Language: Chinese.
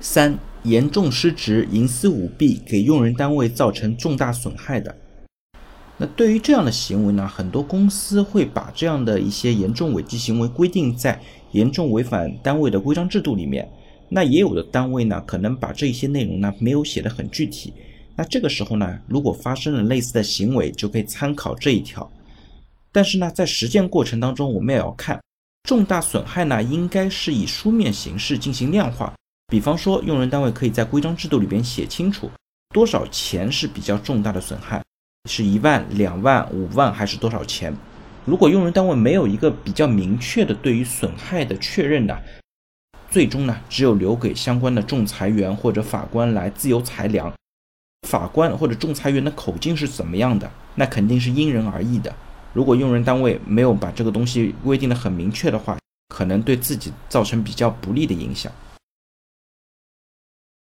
三、严重失职、营私舞弊，给用人单位造成重大损害的。那对于这样的行为呢，很多公司会把这样的一些严重违纪行为规定在严重违反单位的规章制度里面。那也有的单位呢，可能把这些内容呢没有写的很具体。那这个时候呢，如果发生了类似的行为，就可以参考这一条。但是呢，在实践过程当中，我们也要看重大损害呢，应该是以书面形式进行量化。比方说，用人单位可以在规章制度里边写清楚多少钱是比较重大的损害，是一万、两万、五万还是多少钱？如果用人单位没有一个比较明确的对于损害的确认呢，最终呢，只有留给相关的仲裁员或者法官来自由裁量。法官或者仲裁员的口径是怎么样的，那肯定是因人而异的。如果用人单位没有把这个东西规定的很明确的话，可能对自己造成比较不利的影响。